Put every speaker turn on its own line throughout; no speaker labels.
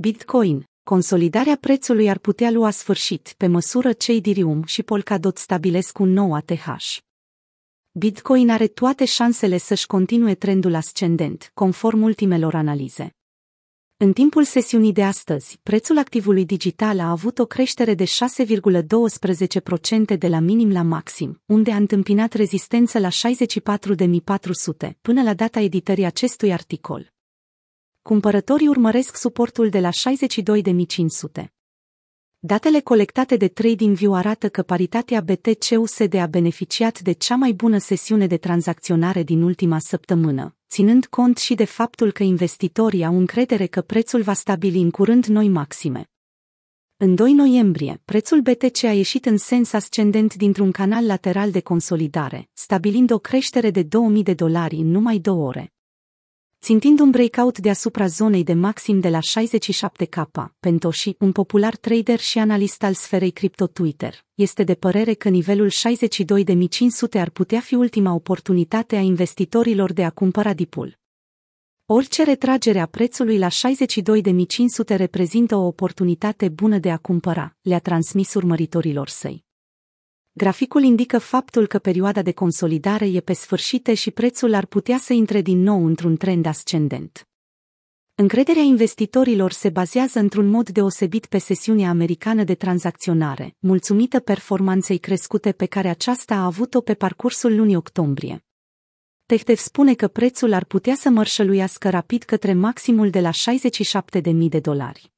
Bitcoin. Consolidarea prețului ar putea lua sfârșit pe măsură ce Ethereum și Polkadot stabilesc un nou ATH. Bitcoin are toate șansele să-și continue trendul ascendent, conform ultimelor analize. În timpul sesiunii de astăzi, prețul activului digital a avut o creștere de 6,12% de la minim la maxim, unde a întâmpinat rezistență la 64.400 până la data editării acestui articol. Cumpărătorii urmăresc suportul de la 62.500. Datele colectate de TradingView arată că paritatea BTC-USD a beneficiat de cea mai bună sesiune de tranzacționare din ultima săptămână, ținând cont și de faptul că investitorii au încredere că prețul va stabili în curând noi maxime. În 2 noiembrie, prețul BTC a ieșit în sens ascendent dintr-un canal lateral de consolidare, stabilind o creștere de 2000 de dolari în numai două ore țintind un breakout deasupra zonei de maxim de la 67K. Pentoshi, un popular trader și analist al sferei cripto Twitter, este de părere că nivelul 62.500 ar putea fi ultima oportunitate a investitorilor de a cumpăra dipul. Orice retragere a prețului la 62.500 reprezintă o oportunitate bună de a cumpăra, le-a transmis urmăritorilor săi. Graficul indică faptul că perioada de consolidare e pe sfârșite și prețul ar putea să intre din nou într-un trend ascendent. Încrederea investitorilor se bazează într-un mod deosebit pe sesiunea americană de tranzacționare, mulțumită performanței crescute pe care aceasta a avut-o pe parcursul lunii octombrie. Tehtev spune că prețul ar putea să mărșăluiască rapid către maximul de la 67.000 de dolari.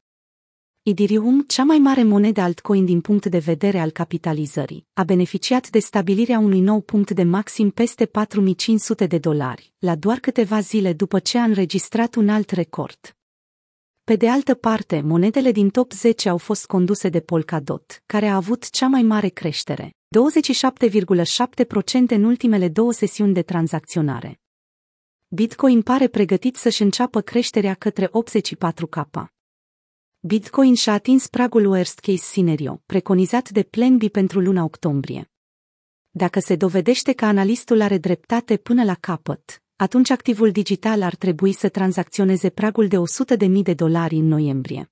Ethereum, cea mai mare monedă altcoin din punct de vedere al capitalizării, a beneficiat de stabilirea unui nou punct de maxim peste 4500 de dolari, la doar câteva zile după ce a înregistrat un alt record. Pe de altă parte, monedele din top 10 au fost conduse de Polkadot, care a avut cea mai mare creștere, 27,7% în ultimele două sesiuni de tranzacționare. Bitcoin pare pregătit să-și înceapă creșterea către 84K. Bitcoin și-a atins pragul worst case scenario, preconizat de Plan B pentru luna octombrie. Dacă se dovedește că analistul are dreptate până la capăt, atunci activul digital ar trebui să tranzacționeze pragul de 100.000 de dolari în noiembrie.